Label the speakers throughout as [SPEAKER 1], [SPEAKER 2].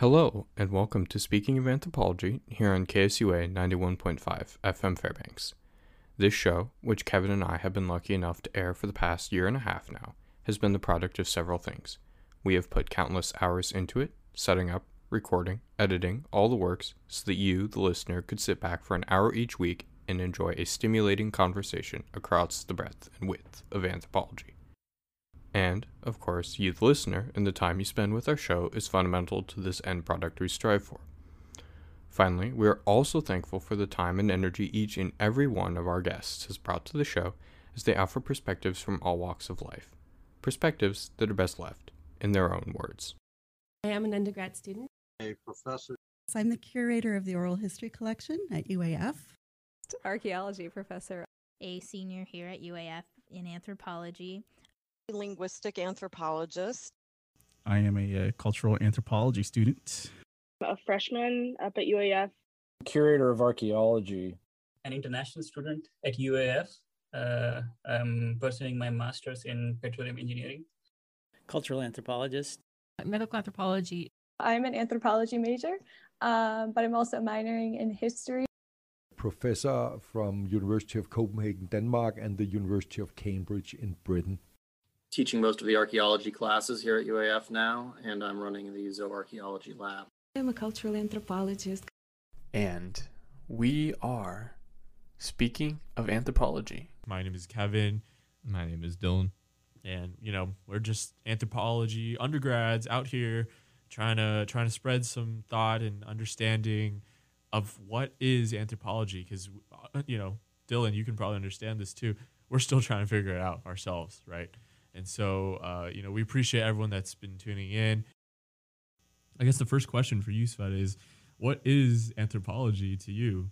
[SPEAKER 1] Hello, and welcome to Speaking of Anthropology here on KSUA 91.5 FM Fairbanks. This show, which Kevin and I have been lucky enough to air for the past year and a half now, has been the product of several things. We have put countless hours into it, setting up, recording, editing, all the works, so that you, the listener, could sit back for an hour each week and enjoy a stimulating conversation across the breadth and width of anthropology. And, of course, you, the listener, and the time you spend with our show is fundamental to this end product we strive for. Finally, we are also thankful for the time and energy each and every one of our guests has brought to the show as they offer perspectives from all walks of life. Perspectives that are best left in their own words.
[SPEAKER 2] I am an undergrad student.
[SPEAKER 3] A professor.
[SPEAKER 4] I'm the curator of the oral history collection at UAF.
[SPEAKER 5] Archaeology professor.
[SPEAKER 6] A senior here at UAF in anthropology A
[SPEAKER 7] linguistic anthropologist.
[SPEAKER 8] I am a, uh, cultural anthropology student.
[SPEAKER 9] A freshman up at UAF.
[SPEAKER 10] Curator of archaeology.
[SPEAKER 11] An international student at UAF. Uh, I'm pursuing my master's in petroleum engineering.
[SPEAKER 12] Cultural anthropologist.
[SPEAKER 13] Medical anthropology.
[SPEAKER 14] I'm an anthropology major, um, but I'm also minoring in history.
[SPEAKER 15] Professor from University of Copenhagen, Denmark, and the University of Cambridge in Britain
[SPEAKER 16] teaching most of the archaeology classes here at UAF now, and I'm running the zooarchaeology lab.
[SPEAKER 2] I'm a cultural anthropologist.
[SPEAKER 1] And we are speaking of anthropology.
[SPEAKER 17] My name is Kevin. My name is Dylan. And you know, we're just anthropology undergrads out here trying to trying to spread some thought and understanding of what is anthropology because uh, you know, Dylan, you can probably understand this too. We're still trying to figure it out ourselves, right? And so, uh, you know, we appreciate everyone that's been tuning in. I guess the first question for you, Sveta, is what is anthropology to you?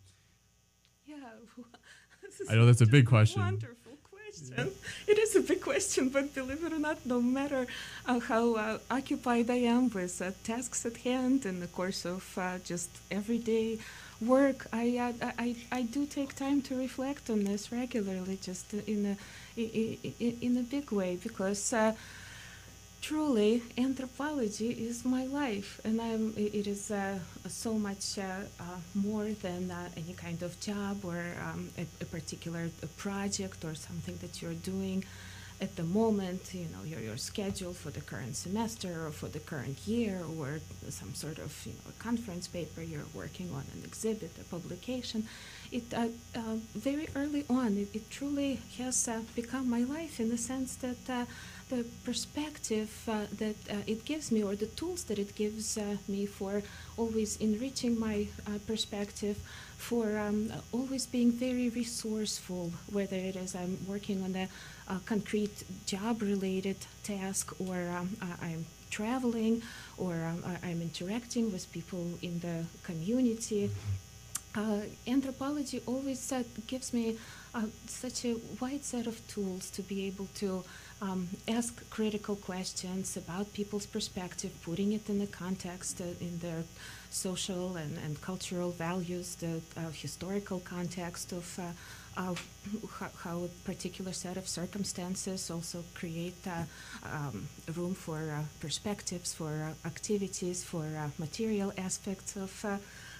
[SPEAKER 2] Yeah,
[SPEAKER 17] I know that's a big question.
[SPEAKER 2] Wonderful question. Yeah. It is question, but believe it or not, no matter uh, how uh, occupied I am with uh, tasks at hand in the course of uh, just everyday work, I, uh, I, I do take time to reflect on this regularly, just in a in a big way because truly anthropology is my life and I'm, it is uh, so much uh, uh, more than any kind of job or um, a, a, particular project or something that you're doing at the moment, you know, your, your schedule for the current semester or for the current year or some sort of, you know, a conference paper you're working on, an exhibit, a publication. It uh, uh, very early on, it, it truly has uh, become my life in the sense that uh, the perspective uh, that uh, it gives me, or the tools that it gives me for always enriching my perspective, for um, always being very resourceful, whether it is I'm working on a concrete job-related task or um, I'm traveling or um, I'm interacting with people in the community. Mm-hmm uh, anthropology always uh, gives me uh, such a wide set of tools to be able to um, ask critical questions about people's perspective, putting it in the context, uh, in their social and, and cultural values, the uh, historical context of uh, how, how, a particular set of circumstances also create um, room for perspectives, for activities, for material aspects of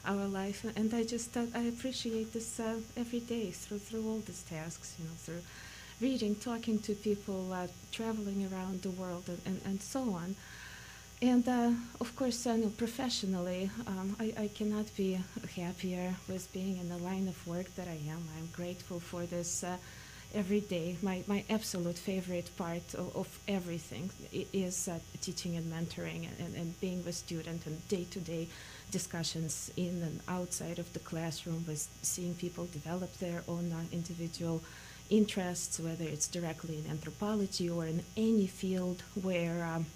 [SPEAKER 2] our life. And I just uh, I appreciate this uh, every day through through all these tasks, you know, through reading, talking to people, uh, traveling around the world, and, and, and so on. And uh, of course, uh, no, professionally, um, I, I cannot be happier with being in the line of work that I am. I'm grateful for this uh, every day. My, my absolute favorite part of, of everything is teaching and mentoring and, and, being with students and day to day discussions in and outside of the classroom with seeing people develop their own uh, individual interests, whether it's directly in anthropology or in any field where um,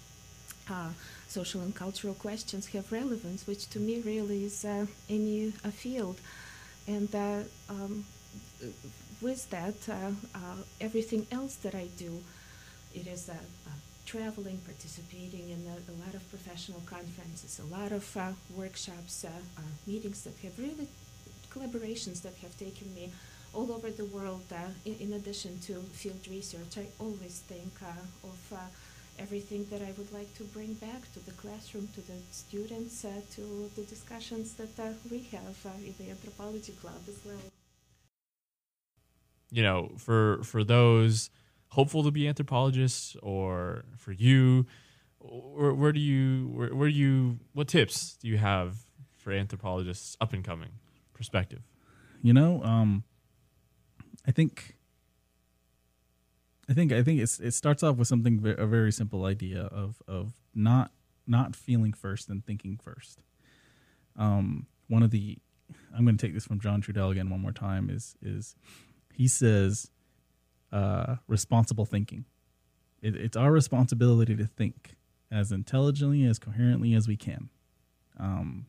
[SPEAKER 2] uh, social and cultural questions have relevance, which to me really is uh, any field. And uh, um, with that, uh, uh, everything else that I do, it is traveling, participating in a, a, lot of professional conferences, a lot of uh, workshops, uh, uh, meetings that have really collaborations that have taken me all over the world. Uh, in, in, addition to field research, I always think uh, of uh, everything that I would like to bring back to the classroom, to the students, uh, to the discussions that uh, we have uh, in the anthropology club as well.
[SPEAKER 17] You know, for for those hopeful to be anthropologists or for you where, where do you where, where do you what tips do you have for anthropologists up and coming perspective
[SPEAKER 8] you know um i think i think i think it's it starts off with something a very simple idea of of not not feeling first and thinking first um one of the i'm going to take this from john trudell again one more time is is he says uh, responsible thinking. It, it's our responsibility to think as intelligently, as coherently as we can. Um,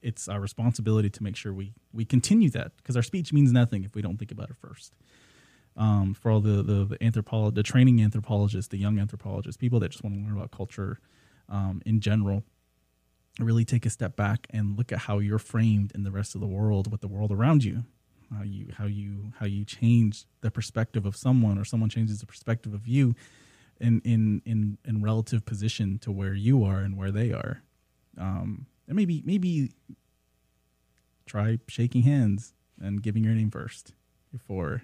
[SPEAKER 8] it's our responsibility to make sure we we continue that because our speech means nothing if we don't think about it first. Um, for all the the, the the training anthropologists, the young anthropologists, people that just want to learn about culture um, in general, really take a step back and look at how you're framed in the rest of the world with the world around you. How you how you how you change the perspective of someone or someone changes the perspective of you in in in in relative position to where you are and where they are. Um and maybe maybe try shaking hands and giving your name first before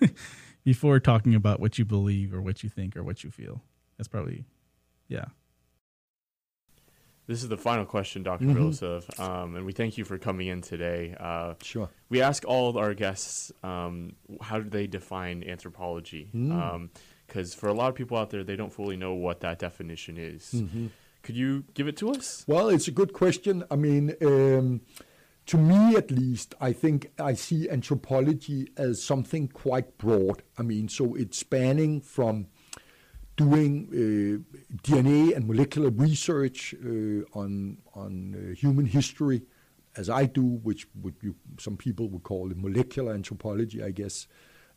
[SPEAKER 8] before talking about what you believe or what you think or what you feel that's probably yeah
[SPEAKER 18] this is the final question, doctor mm-hmm. um, and we thank you for coming in today.
[SPEAKER 15] Uh, sure.
[SPEAKER 18] We ask all our guests um, how do they define anthropology? Because mm. um, for a lot of people out there, they don't fully know what that definition is. Mm-hmm. Could you give it to us?
[SPEAKER 15] Well, it's a good question. I mean, um, to me at least, I think I see anthropology as something quite broad. I mean, so it's spanning from doing uh, DNA and molecular research uh, on on uh, human history, as I do, which would you, some people would call it molecular anthropology, I guess,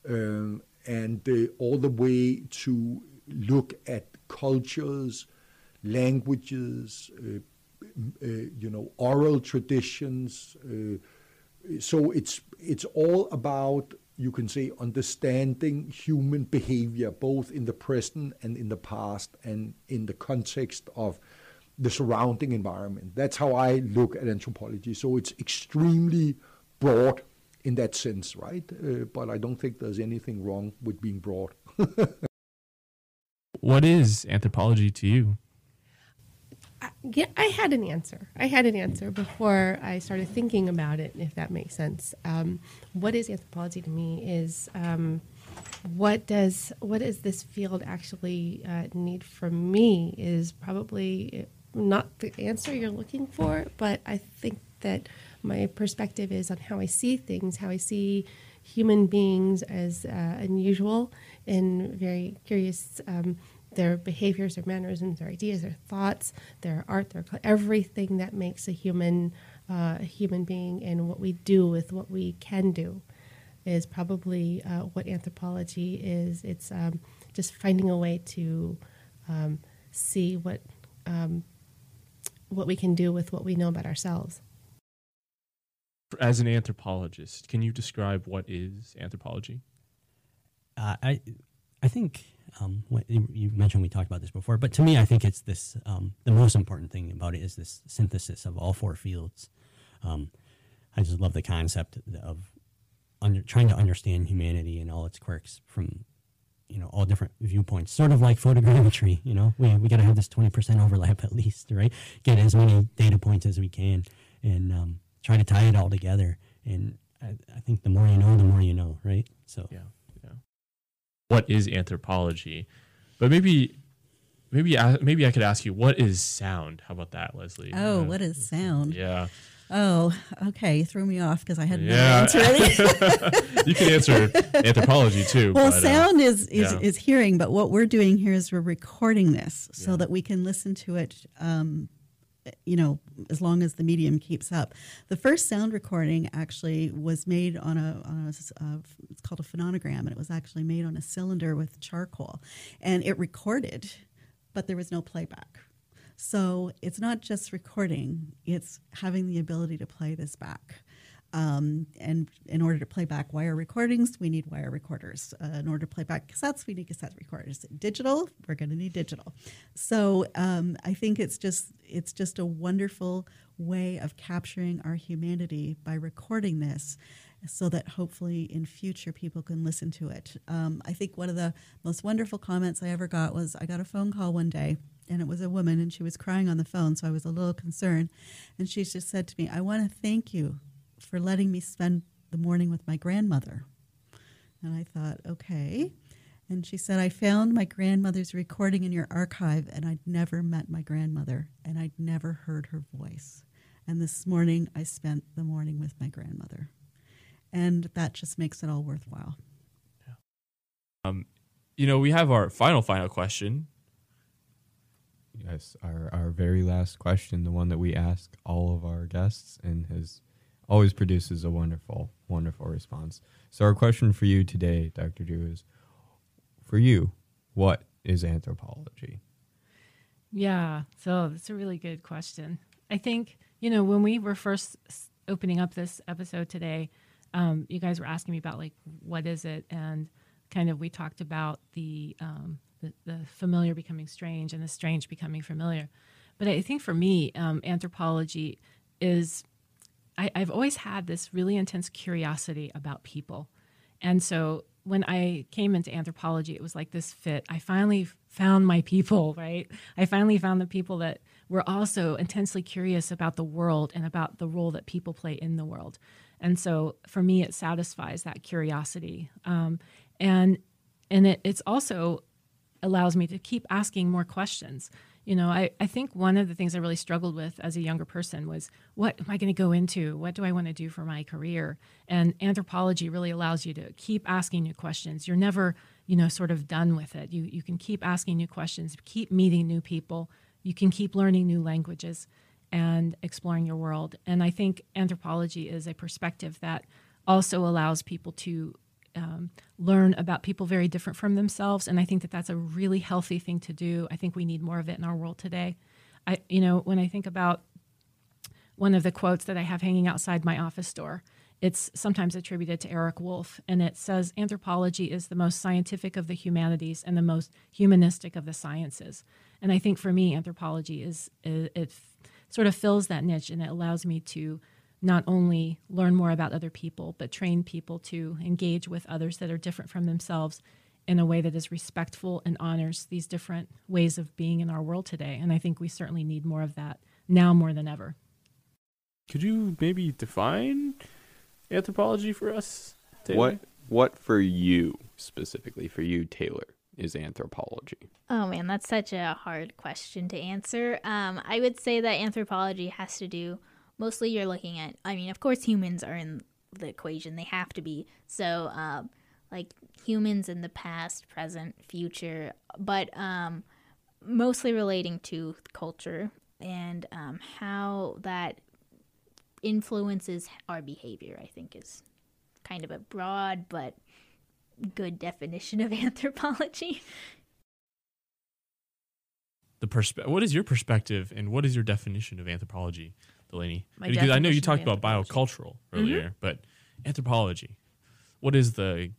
[SPEAKER 15] um, and all the way to look at cultures, languages, you know, oral traditions. so it's it's all about you can say, understanding human behavior, both in the present and in the past, and in the context of the surrounding environment. That's how I look at anthropology. So it's extremely broad in that sense, right? Uh, but I don't think there's anything wrong with being broad.
[SPEAKER 17] what is anthropology to you?
[SPEAKER 19] I, I had an answer. I had an answer before I started thinking about it, if that makes sense. Um, what is anthropology to me is um, what does what does this field actually uh, need from me is probably not the answer you're looking for, but I think that my perspective is on how I see things, how I see human beings as uh, unusual and very curious. Um, their behaviors, their mannerisms, their ideas, their thoughts, their art, their everything that makes a human uh, a human being and what we do with what we can do is probably uh, what anthropology is. It's um, just finding a way to um, see what um, what we can do with what we know about ourselves.
[SPEAKER 17] As an anthropologist, can you describe what is anthropology?
[SPEAKER 20] Uh, I I think um, what, you mentioned we talked about this before, but to me, I think it's this. Um, the most important thing about it is this synthesis of all four fields. Um, I just love the concept of under, trying to understand humanity and all its quirks from you know all different viewpoints sort of like photogrammetry you know we, we got to have this 20% overlap at least right get as many data points as we can and um, try to tie it all together and I, I, think the more you know the more you know right so
[SPEAKER 17] yeah what is anthropology, but maybe maybe maybe I could ask you what is sound. How about that, Leslie?
[SPEAKER 4] Oh, uh, what is sound?
[SPEAKER 17] Yeah.
[SPEAKER 4] Oh, okay. You threw me off because I had yeah. no answer
[SPEAKER 17] you can answer anthropology too.
[SPEAKER 4] Well, but, uh, sound uh, is is, yeah. is hearing, but what we're doing here is we're recording this so yeah. that we can listen to it um, you know, as long as the medium keeps up. The first sound recording actually was made on a, on a it's called a phonogram, and it was actually made on a cylinder with charcoal, and it recorded, but there was no playback. So it's not just recording; it's having the ability to play this back. Um, and in order to play back wire recordings, we need wire recorders. Uh, in order to play back cassettes, we need cassette recorders. Digital, we're going to need digital. So um, I think it's just it's just a wonderful way of capturing our humanity by recording this, so that hopefully in future people can listen to it. Um, I think one of the most wonderful comments I ever got was I got a phone call one day and it was a woman and she was crying on the phone so i was a little concerned and she just said to me i want to thank you for letting me spend the morning with my grandmother. And I thought, okay. And she said, I found my grandmother's recording in your archive, and I'd never met my grandmother, and I'd never heard her voice. And this morning, I spent the morning with my grandmother. And that just makes it all worthwhile. Yeah.
[SPEAKER 17] Um, you know, we have our final, final question.
[SPEAKER 18] Yes, our, our very last question, the one that we ask all of our guests and has always produces a wonderful, wonderful response. So, our question for you today, Dr. Drew, is for you, what is anthropology?
[SPEAKER 13] Yeah, so that's a really good question. I think, you know, when we were first opening up this episode today, um, you guys were asking me about like, what is it? And kind of we talked about the, um, the, the familiar becoming strange and the strange becoming familiar. But I think for me, um, anthropology is I, I've always had this really intense curiosity about people. And so when I came into anthropology, it was like this fit. I finally found my people, right? I finally found the people that were also intensely curious about the world and about the role that people play in the world. And so for me, it satisfies that curiosity. Um, and and it it's also allows me to keep asking more questions. You know, I, I think one of the things I really struggled with as a younger person was what am I going to go into? What do I want to do for my career? And anthropology really allows you to keep asking new questions. You're never, you know, sort of done with it. You, you can keep asking new questions, keep meeting new people, you can keep learning new languages and exploring your world. And I think anthropology is a perspective that also allows people to um, learn about people very different from themselves. And I think that that's a really healthy thing to do. I think we need more of it in our world today. I, you know, when I think about one of the quotes that I have hanging outside my office door, it's sometimes attributed to Eric Wolf, and it says anthropology is the most scientific of the humanities and the most humanistic of the sciences. And I think for me, anthropology is it, it sort of fills that niche, and it allows me to not only learn more about other people, but train people to engage with others that are different from themselves in a way that is respectful and honors these different ways of being in our world today. And I think we certainly need more of that now more than ever.
[SPEAKER 17] Could you maybe define anthropology for us?
[SPEAKER 18] Taylor? What what for you specifically for you Taylor is anthropology?
[SPEAKER 6] Oh man, that's such a hard question to answer. Um, I would say that anthropology has to do mostly you're looking at i mean of course humans are in the equation. They have to be. So um, like humans in the past present future but um, mostly relating to culture and um, how that influences our behavior i think is kind of a broad but good definition of anthropology.
[SPEAKER 17] The perspe- what is your perspective and what is your definition of anthropology Delaney?
[SPEAKER 21] My
[SPEAKER 17] because I know you talked about biocultural
[SPEAKER 21] Mhm.
[SPEAKER 17] earlier, but anthropology. What is the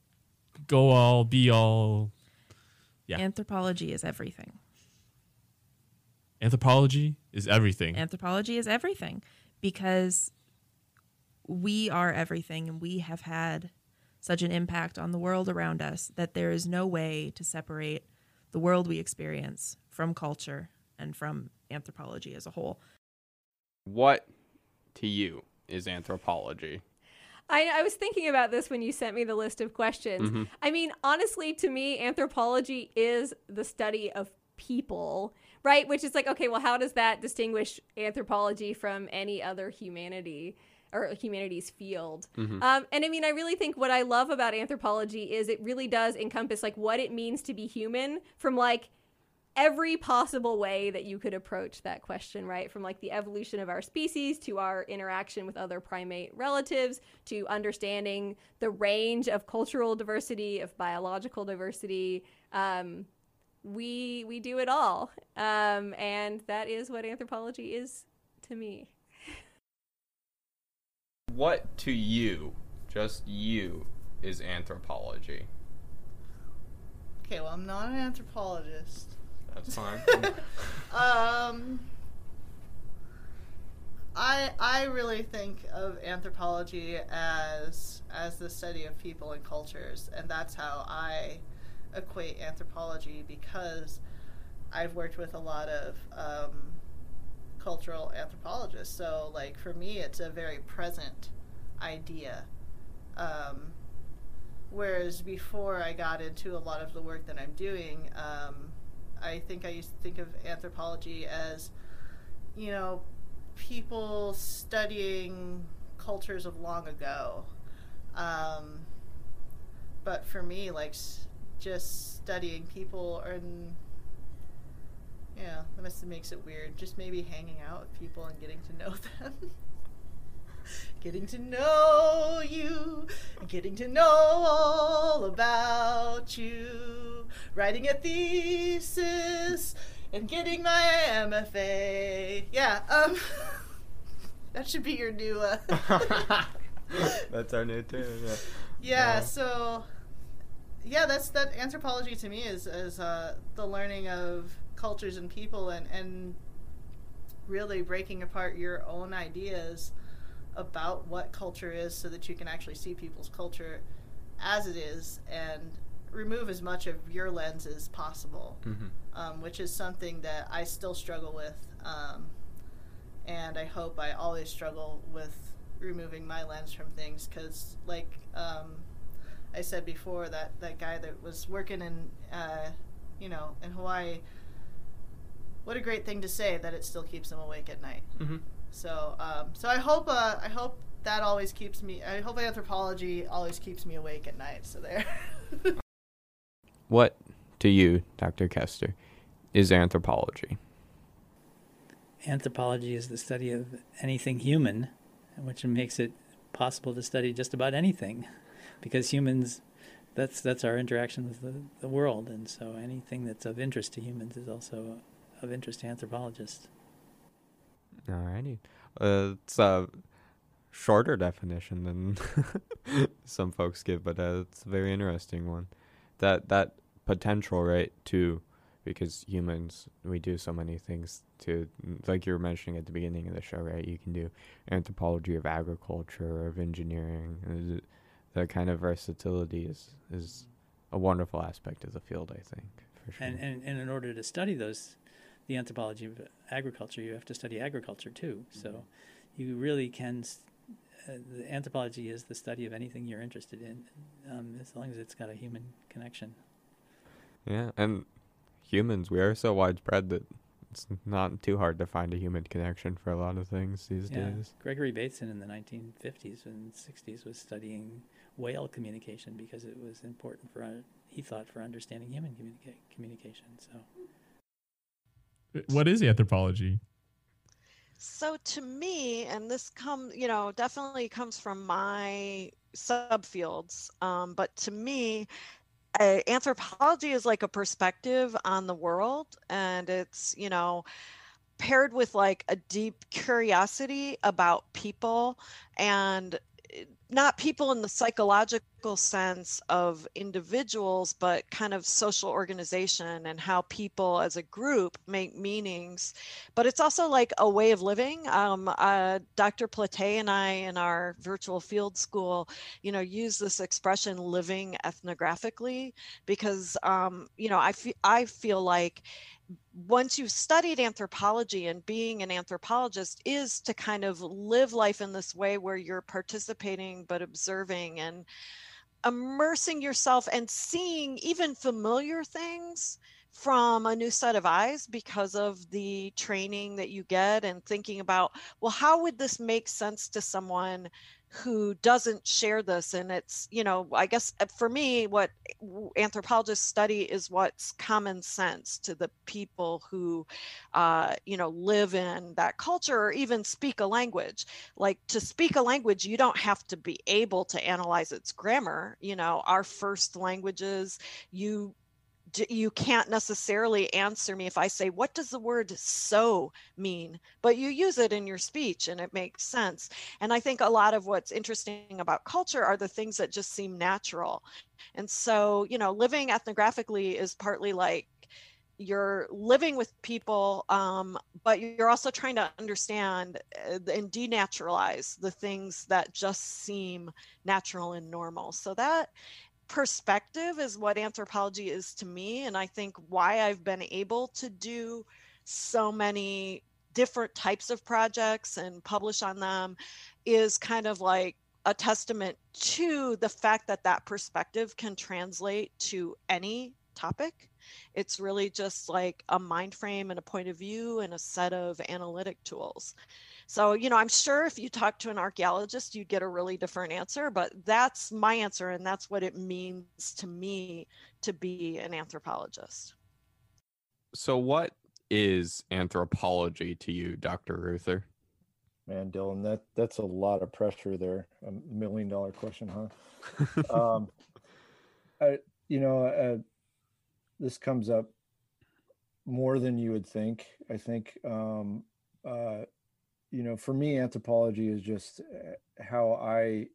[SPEAKER 17] go all be all? Yeah,
[SPEAKER 21] Anthropology is everything.
[SPEAKER 17] anthropology is everything.
[SPEAKER 21] Anthropology is everything because we are everything and we have had such an impact on the world around us that there is no way to separate the world we experience from culture and from anthropology as a whole.
[SPEAKER 18] What to you is anthropology?
[SPEAKER 5] I, I was thinking about this when you sent me the list of questions.
[SPEAKER 18] Mhm.
[SPEAKER 5] I mean, honestly, to me, anthropology is the study of people, right? Which is like, okay, well, how does that distinguish anthropology from any other humanity or humanities field?
[SPEAKER 22] Mhm.
[SPEAKER 5] Um, and I mean, I really think what I love about anthropology is it really does encompass like what it means to be human from like every possible way that you could approach that question, right? From like the evolution of our species to our interaction with other primate relatives to understanding the range of cultural diversity, of biological diversity. Um, we we do it all, um, and that is what anthropology is to me.
[SPEAKER 18] What to you, just you, is anthropology?
[SPEAKER 22] Okay, well, I'm not an anthropologist.
[SPEAKER 18] That's fine.
[SPEAKER 22] um, I I really think of anthropology as as the study of people and cultures, and that's how I equate anthropology because I've worked with a lot of um, cultural anthropologists. So, like for me, it's a very present idea. Um, whereas before I got into a lot of the work that I'm doing, um, I think I used to think of anthropology as, you know, people studying cultures of long ago. Um, but for me, like s- just studying people and yeah, that makes it weird. Just maybe hanging out with people and getting to know them. getting to know you, getting to know all about you, writing a thesis, and getting my MFA. Yeah, um, that should be your new. Uh,
[SPEAKER 18] That's our new tune. Yeah.
[SPEAKER 22] yeah,
[SPEAKER 18] Uh,
[SPEAKER 22] so yeah, that's that anthropology to me is is uh, the learning of cultures and people and and really breaking apart your own ideas about what culture is so that you can actually see people's culture as it is and remove as much of your lens as possible
[SPEAKER 18] Mhm.
[SPEAKER 22] um, which is something that i still struggle with um, and i hope i always struggle with removing my lens from things because like um, i said before that that guy that was working in uh, you know in hawaii what a great thing to say that it still keeps him awake at night
[SPEAKER 18] Mhm.
[SPEAKER 22] so um, so i hope uh, i hope that always keeps me i hope anthropology always keeps me awake at night so there
[SPEAKER 18] What to you, Dr. Kester, is anthropology?
[SPEAKER 12] Anthropology is the study of anything human, which makes it possible to study just about anything, because humans, that's that's our interaction with the, the world, and so anything that's of interest to humans is also of interest to anthropologists.
[SPEAKER 18] Alrighty. Uh, it's a shorter definition than some folks give, but uh, it's a very interesting one. That that potential, right, to because humans we do so many things to like you were mentioning at the beginning of the show, right? You can do anthropology of agriculture, of engineering. That kind of versatility is is a wonderful aspect of the field, I think, for sure.
[SPEAKER 12] And, and and in order to study those, the anthropology of agriculture, you have to study agriculture too. So, mm-hmm. you really can. S- Uh, the anthropology is the study of anything you're interested in, um, as long as it's got a human connection.
[SPEAKER 18] Yeah, and humans, we are so widespread that it's not too hard to find a human connection for a lot of things these
[SPEAKER 12] Yeah,
[SPEAKER 18] days.
[SPEAKER 12] Gregory Bateson in the 1950s and 60s was studying whale communication because it was important for uh, he thought for understanding human communica- communication. So.
[SPEAKER 17] What is anthropology?
[SPEAKER 7] So to me, and this come, you know, definitely comes from my subfields, um, but to me, uh, anthropology is like a perspective on the world, and it's, you know, paired with like a deep curiosity about people and eh, not people in the psychological sense of individuals, but kind of social organization and how people as a group make meanings. But it's also like a way of living. Um, uh, Dr. Plate and I, in our virtual field school, you know, use this expression living ethnographically because, um, you know, I, I feel like once you've studied anthropology and being an anthropologist is to kind of live life in this way where you're participating but observing and immersing yourself and seeing even familiar things from a new set of eyes because of the training that you get and thinking about, well, how would this make sense to someone who doesn't share this? And it's you know i guess uh, for me what anthropologists study is what's common sense to the people who uh, you know live in that culture or even speak a language. Like to speak a language you don't have to be able to analyze its grammar you know our first languages you you can't necessarily answer me if I say, What does the word so mean? But you use it in your speech and it makes sense. And I think a lot of what's interesting about culture are the things that just seem natural. And so, you know, living ethnographically is partly like you're living with people, um, but you're also trying to understand uh, and denaturalize the things that just seem natural and normal. So that perspective is what anthropology is to me. And I think why I've been able to do so many different types of projects and publish on them is kind of like a testament to the fact that that perspective can translate to any topic. It's really just like a mind frame and a point of view and a set of analytic tools. So, you know, I'm sure if you talk to an archaeologist, you'd get a really different answer, but that's my answer. And that's what it means to me to be an anthropologist.
[SPEAKER 18] So, what is anthropology to you, Dr. Reuther?
[SPEAKER 10] Man, Dylan, that that's a lot of pressure there. A million dollar question, huh? um, I, you know, uh, this comes up more than you would think. I think um, uh, you know, for me, anthropology is just eh, how I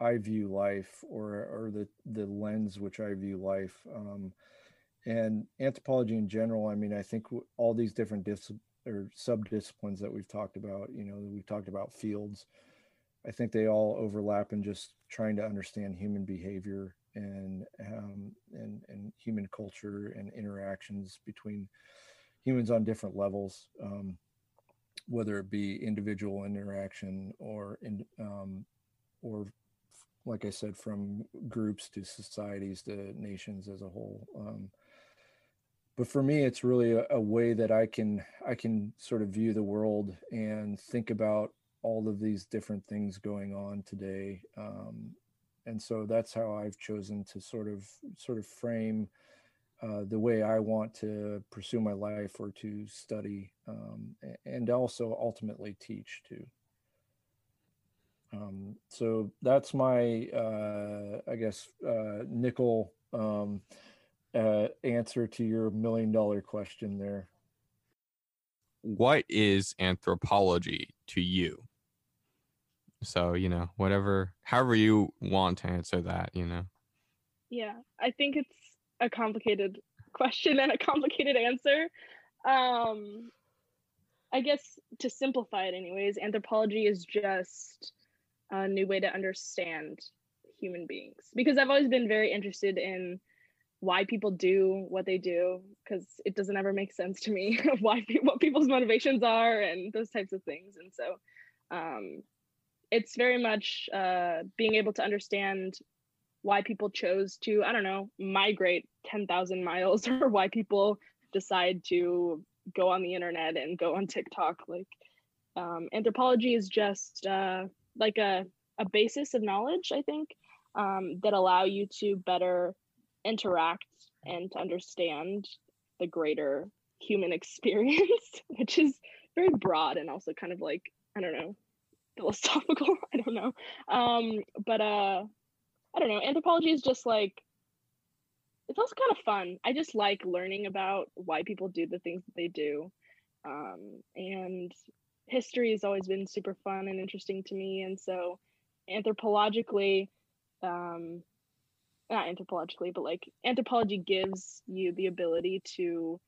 [SPEAKER 10] I view life, or or the the lens which I view life. Um, and anthropology in general, I mean, I think all these different dis- or sub disciplines that we've talked about, you know, we've talked about fields. I think they all overlap in just trying to understand human behavior and um, and and human culture and interactions between humans on different levels. Um, whether it be individual interaction or in um, or like I said, from groups to societies to nations as a whole. Um, but for me, it's really a, a, way that I can I can sort of view the world and think about all of these different things going on today. Um, and so that's how I've chosen to sort of sort of frame uh, the way I want to pursue my life or to study, um, and also ultimately teach too. Um, so that's my, uh, I guess, uh, nickel um, uh, answer to your million dollar question there.
[SPEAKER 18] What is anthropology to you? So, you know, whatever, however you want to answer that, you know.
[SPEAKER 9] Yeah, I think it's a complicated question and a complicated answer. Um, I guess to simplify it, anyways, anthropology is just a new way to understand human beings because I've always been very interested in why people do what they do because it doesn't ever make sense to me why what people's motivations are and those types of things and so um, it's very much uh, being able to understand why people chose to i don't know migrate 10,000 miles or why people decide to go on the internet and go on tiktok. Like um, anthropology is just uh, like a, a basis of knowledge i think um, that allow you to better interact and to understand the greater human experience which is very broad and also kind of like i don't know philosophical i don't know. Um, but uh I don't know. Anthropology is just like it's also kind of fun. I just like learning about why people do the things that they do. Um, and history has always been super fun and interesting to me. And so anthropologically, um, not anthropologically, but like anthropology gives you the ability to,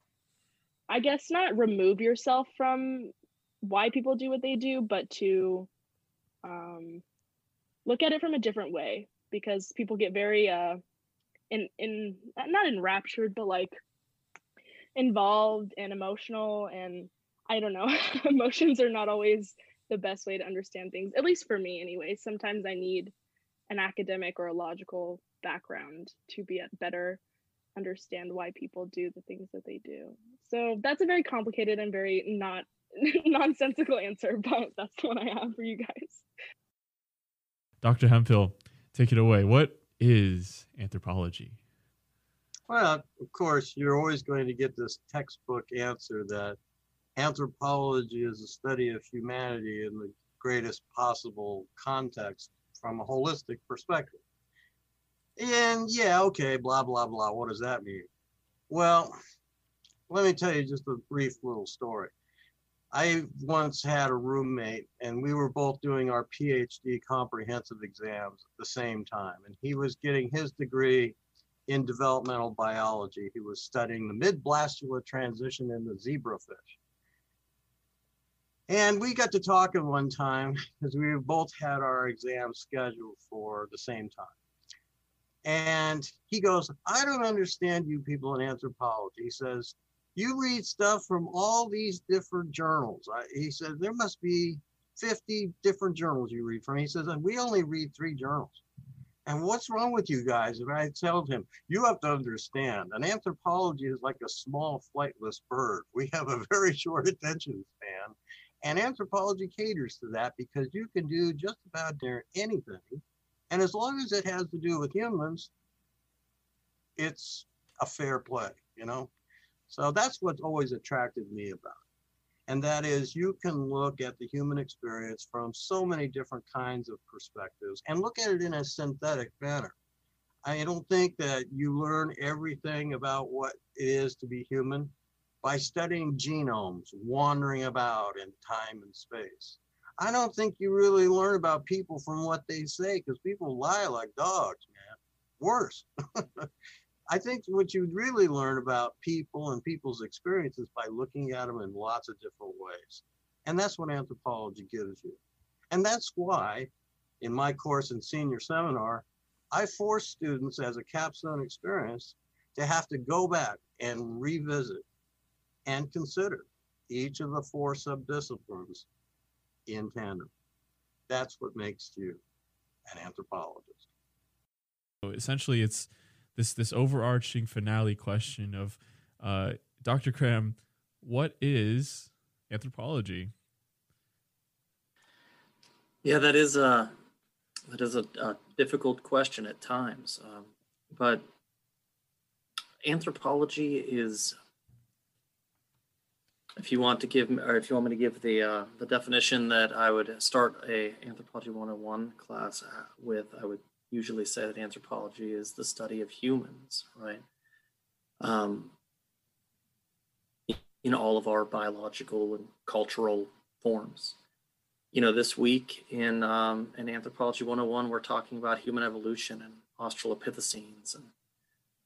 [SPEAKER 9] I guess, not remove yourself from why people do what they do, but to um, look at it from a different way because people get very uh in in not enraptured but like involved and emotional and I don't know emotions are not always the best way to understand things at least for me anyway sometimes I need an academic or a logical background to be better understand why people do the things that they do. So that's a very complicated and very not nonsensical answer, but that's the one I have for you guys.
[SPEAKER 17] Dr. Hemphill, take it away. What is anthropology?
[SPEAKER 3] Well, of course, you're always going to get this textbook answer that anthropology is a study of humanity in the greatest possible context from a holistic perspective. And yeah, okay, blah, blah, blah. What does that mean? Well, let me tell you just a brief little story. I once had a roommate, and we were both doing our PhD comprehensive exams at the same time. And he was getting his degree in developmental biology. He was studying the mid-blastula transition in the zebrafish. And we got to talking one time because we both had our exams scheduled for the same time. And he goes, I don't understand you people in anthropology. He says, You read stuff from all these different journals. I, he said, There must be 50 different journals you read from. He says, And we only read three journals. And what's wrong with you guys? And I tell him, You have to understand, an anthropology is like a small flightless bird. We have a very short attention span. And anthropology caters to that because you can do just about anything and as long as it has to do with humans, it's a fair play, you know? So that's what's always attracted me about it. And that is you can look at the human experience from so many different kinds of perspectives and look at it in a synthetic manner. I don't think that you learn everything about what it is to be human by studying genomes, wandering about in time and space. I don't think you really learn about people from what they say because people lie like dogs, man. Worse. I think what you really learn about people and people's experiences by looking at them in lots of different ways. And that's what anthropology gives you. And that's why in my course in senior seminar, I force students as a capstone experience to have to go back and revisit and consider each of the four subdisciplines in tandem. That's what makes you an anthropologist.
[SPEAKER 17] So essentially, it's this this overarching finale question of uh, Dr. Cram, what is anthropology?
[SPEAKER 16] Yeah, that is a that is a, a difficult question at times, um, but anthropology is if you want to give or if you want me to give the uh, the definition that I would start a anthropology 101 class with, I would usually say that anthropology is the study of humans, right? Um, in all of our biological and cultural forms. You know, this week in um, in Anthropology 101, we're talking about human evolution and Australopithecines and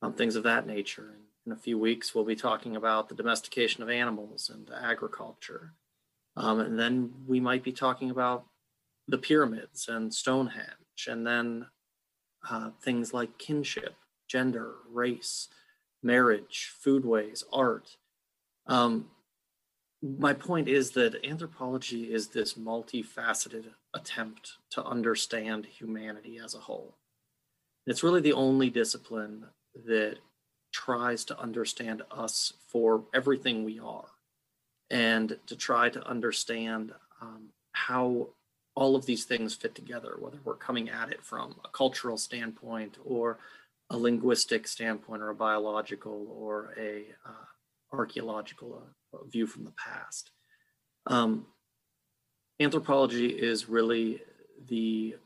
[SPEAKER 16] um, things of that nature. And in a few weeks, we'll be talking about the domestication of animals and agriculture. Um, and then we might be talking about the pyramids and Stonehenge, and then uh, things like kinship, gender, race, marriage, foodways, art. Um, my point is that anthropology is this multifaceted attempt to understand humanity as a whole. It's really the only discipline that tries to understand us for everything we are and to try to understand um, how all of these things fit together, whether we're coming at it from a cultural standpoint or a linguistic standpoint or a biological or a uh, archaeological uh, view from the past. Um, anthropology is really the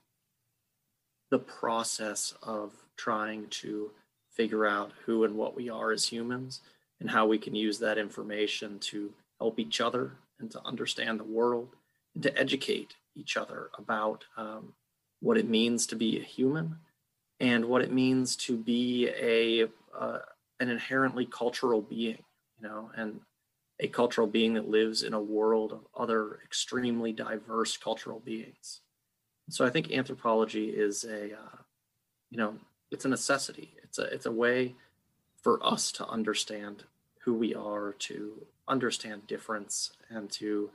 [SPEAKER 16] the process of trying to figure out who and what we are as humans and how we can use that information to help each other and to understand the world and to educate each other about um, what it means to be a human and what it means to be a uh, an inherently cultural being you know and a cultural being that lives in a world of other extremely diverse cultural beings. So i think anthropology is a uh, you know it's a necessity. It's a it's a way for us to understand who we are, to understand difference, and to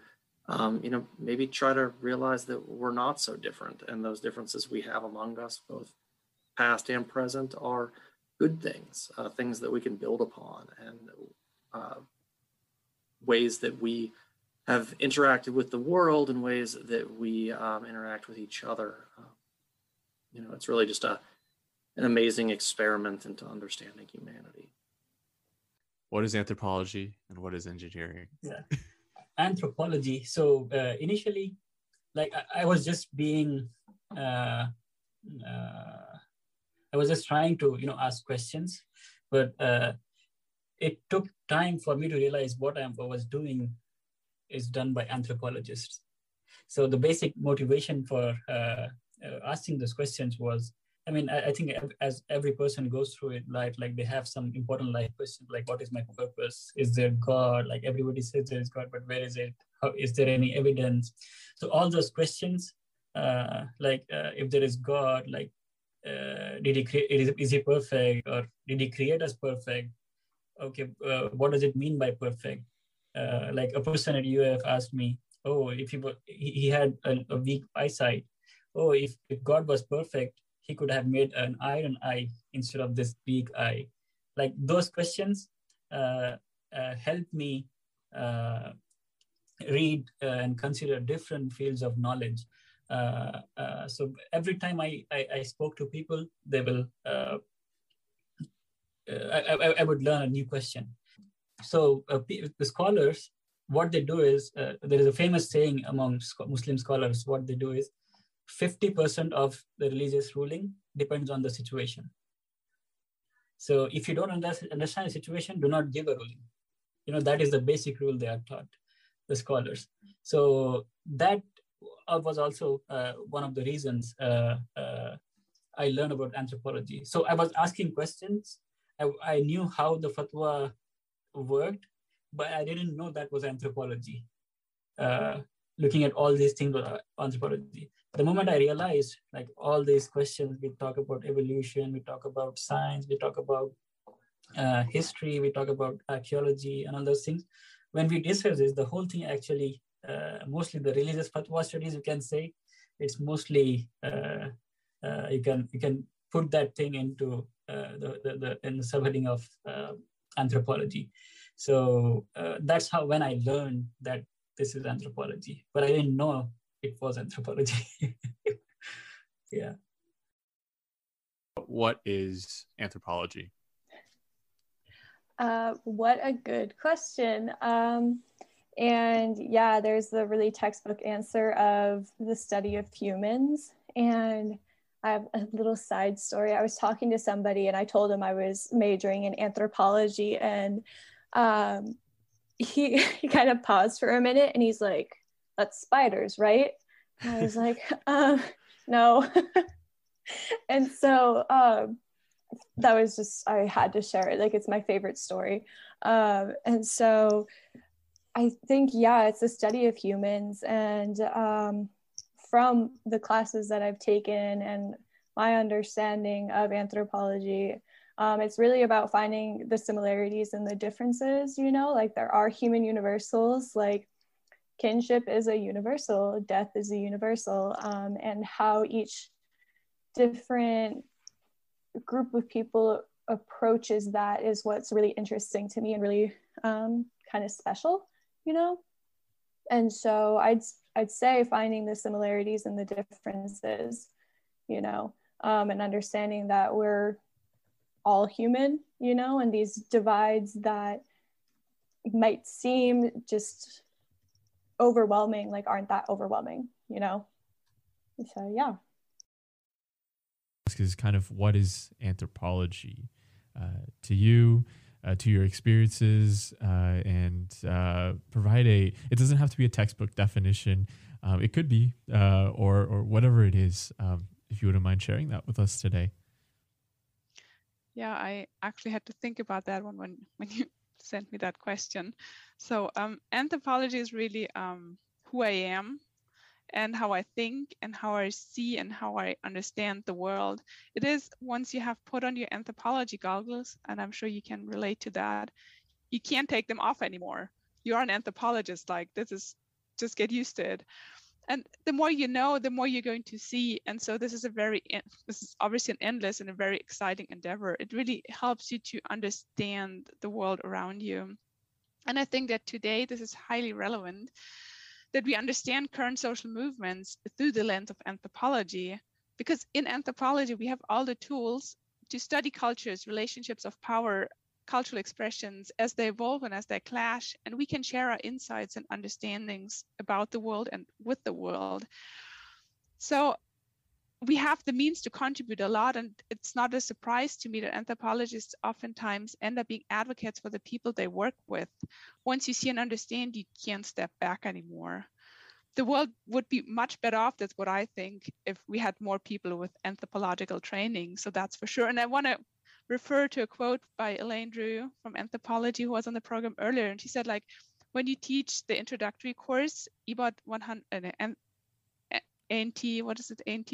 [SPEAKER 16] um, you know maybe try to realize that we're not so different, and those differences we have among us, both past and present, are good things, uh, things that we can build upon, and uh, ways that we have interacted with the world and ways that we um, interact with each other. Um, you know, it's really just a an amazing experiment into understanding humanity.
[SPEAKER 17] What is anthropology and what is engineering?
[SPEAKER 11] Yeah. Anthropology. So uh, initially, like I, I, was just being, uh, uh, I was just trying to you know ask questions, but uh, it took time for me to realize what I was doing is done by anthropologists. So the basic motivation for uh, uh, asking those questions was I mean, I, I, think as every person goes through it, life, like they have some important life questions, like what is my purpose? Is there God? Like everybody says there is God, but where is it? How, is there any evidence? So all those questions, uh, like uh, if there is God, like uh, did he create? Is, is he perfect, or did he create us perfect? Okay, uh, what does it mean by perfect? Uh, like a person at UF asked me, oh, if he he had a, a weak eyesight, oh, if, if God was perfect he could have made an iron eye instead of this big eye. Like those questions uh, uh, help me uh, read uh, and consider different fields of knowledge. Uh, uh, so every time I, I, I, spoke to people, they will I, I, I, would learn a new question. So the scholars, what they do is there is a famous saying among Muslim scholars. What they do is 50% of the religious ruling depends on the situation. So if you don't understand the situation, do not give a ruling. You know, that is the basic rule they are taught, the scholars. So that was also uh, one of the reasons uh, uh, I learned about anthropology. So I was asking questions. I, I knew how the fatwa worked, but I didn't know that was anthropology. Uh, looking at all these things with anthropology the moment I realized like all these questions, we talk about evolution, we talk about science, we talk about uh, history, we talk about archaeology and all those things. When we discuss this, the whole thing actually, uh, mostly the religious fatwa studies, you can say, it's mostly uh, uh you can you can put that thing into uh, the, the, the in the subheading of uh, anthropology. So that's how when I learned that this is anthropology, but I didn't know it was anthropology. yeah.
[SPEAKER 17] What is anthropology?
[SPEAKER 14] Uh, what a good question. Um, and yeah, there's the really textbook answer of the study of humans. And I have a little side story. I was talking to somebody and I told him I was majoring in anthropology, and um, he, he kind of paused for a minute and he's like, that's spiders, right? And I was like, um, no. and so um, that was just, I had to share it. Like, it's my favorite story. Um, and so I think, yeah, it's a study of humans. And um, from the classes that I've taken and my understanding of anthropology, um, it's really about finding the similarities and the differences, you know, like there are human universals, like kinship is a universal, death is a universal, um, and how each different group of people approaches that is what's really interesting to me and really um, kind of special, you know. And so I'd I'd say finding the similarities and the differences, you know, um, and understanding that we're all human, you know, and these divides that might seem just overwhelming like aren't that overwhelming you know? So yeah.
[SPEAKER 17] Is kind of what is anthropology uh, to you uh, to your experiences uh, and uh, provide a it doesn't have to be a textbook definition um, it could be uh, or or whatever it is um, if you wouldn't mind sharing that with us today.
[SPEAKER 23] Yeah i actually had to think about that one when when you sent me that question. So um, anthropology is really um, who I am and how I think and how I see and how I understand the world. It is once you have put on your anthropology goggles, and I'm sure you can relate to that, you can't take them off anymore. You're an anthropologist, like this is just get used to it. And the more you know the more you're going to see. And so this is a very this is obviously an endless and a very exciting endeavor. It really helps you to understand the world around you. And i think that today this is highly relevant that we understand current social movements through the lens of anthropology because in anthropology we have all the tools to study cultures relationships of power cultural expressions as they evolve and as they clash, and we can share our insights and understandings about the world and with the world. So we have the means to contribute a lot, and it's not a surprise to me that anthropologists oftentimes end up being advocates for the people they work with. Once you see and understand, you can't step back anymore. The world would be much better off, that's what I think, if we had more people with anthropological training. So that's for sure. And I want to refer to a quote by Elaine Drew from anthropology who was on the program earlier. And she said, like, when you teach the introductory course, about 100, uh, ANT, what is it, ANT?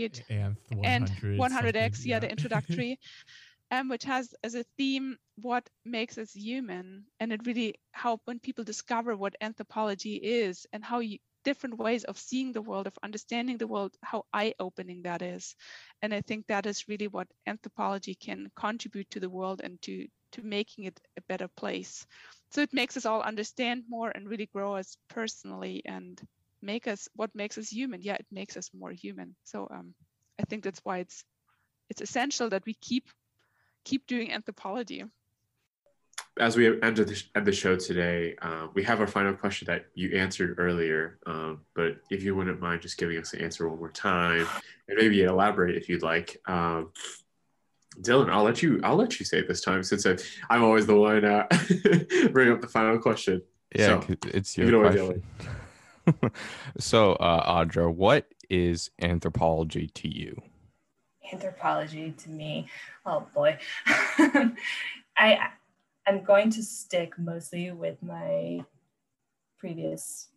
[SPEAKER 17] And
[SPEAKER 23] 100, 100X, yeah, yeah, the introductory, um, which has as a theme what makes us human. And it really helped when people discover what anthropology is and how you, different ways of seeing the world, of understanding the world, how eye opening that is. And I think that is really what anthropology can contribute to the world and to, to making it a better place. So it makes us all understand more and really grow us personally and make us what makes us human. Yeah, it makes us more human. So um, I think that's why it's it's essential that we keep keep doing anthropology
[SPEAKER 18] as we end the, end the show today, uh, we have our final question that you answered earlier. Um, but if you wouldn't mind just giving us the answer one more time, and maybe elaborate if you'd like. Um, Dylan, I'll let you. I'll let you say it this time since I, am always the one uh, bring up the final question.
[SPEAKER 24] Yeah, so, it's your question. so, uh, Audra, what is anthropology to you?
[SPEAKER 25] Anthropology to me, oh boy, I I'm going to stick mostly with my previous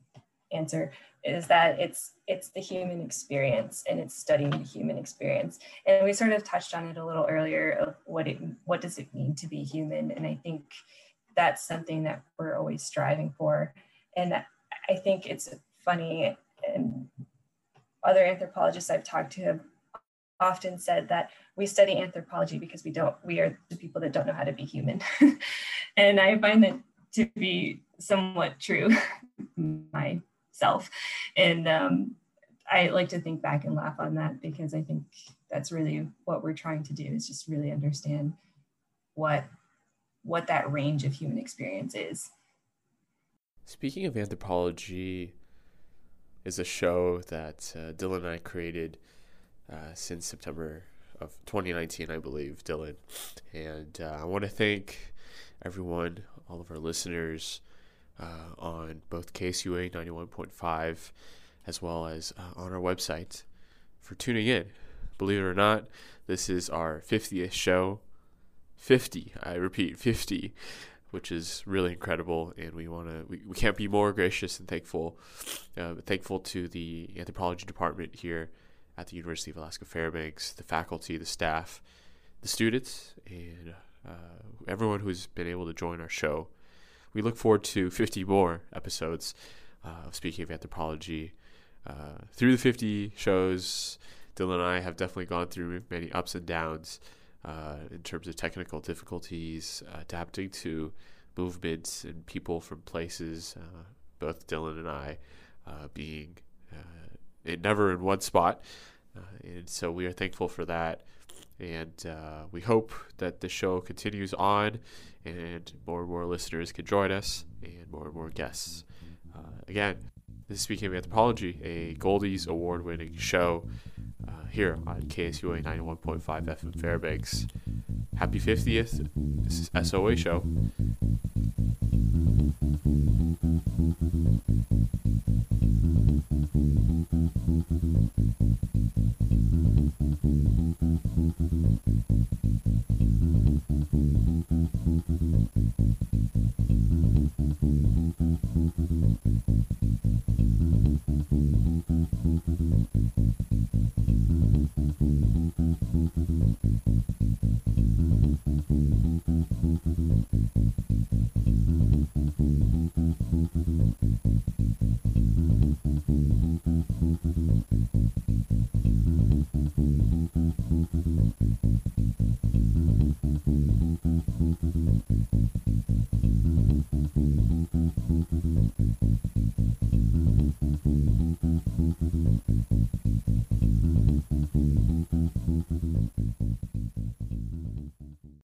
[SPEAKER 25] answer is that it's it's the human experience and it's studying the human experience. And we sort of touched on it a little earlier of what it what does it mean to be human? And i think that's something that we're always striving for. And i think it's funny and other anthropologists i've talked to have often said that we study anthropology because we don't we are the people that don't know how to be human. And i find that to be somewhat true myself. And um, i like to think back and laugh on that because i think that's really what we're trying to do is just really understand what what that range of human experience is.
[SPEAKER 18] Speaking of anthropology is a show that uh, dylan and i created uh, since September of 2019, I believe, Dylan. And uh, I want to thank everyone, all of our listeners uh, on both KSUA 91.5 as well as uh, on our website for tuning in. Believe it or not, this is our 50th show. 50, I repeat, 50 which is really incredible. And we want to, we, we can't be more gracious and thankful, uh, thankful to the anthropology department here at the University of Alaska Fairbanks, the faculty, the staff, the students, and uh, everyone who's been able to join our show. We look forward to 50 more episodes uh, of Speaking of Anthropology. Uh, through the 50 shows, Dylan and I have definitely gone through many ups and downs uh, in terms of technical difficulties, adapting to movements and people from places, uh, both Dylan and I uh, being it never in one spot. Uh, and so we are thankful for that. And uh, we hope that the show continues on and more and more listeners can join us and more and more guests. Uh, again, this is Speaking of Anthropology, a Goldies award winning show uh, here on KSUA 91.5 FM Fairbanks. Happy 50th. This is SOA Show. Thank you. Thank you.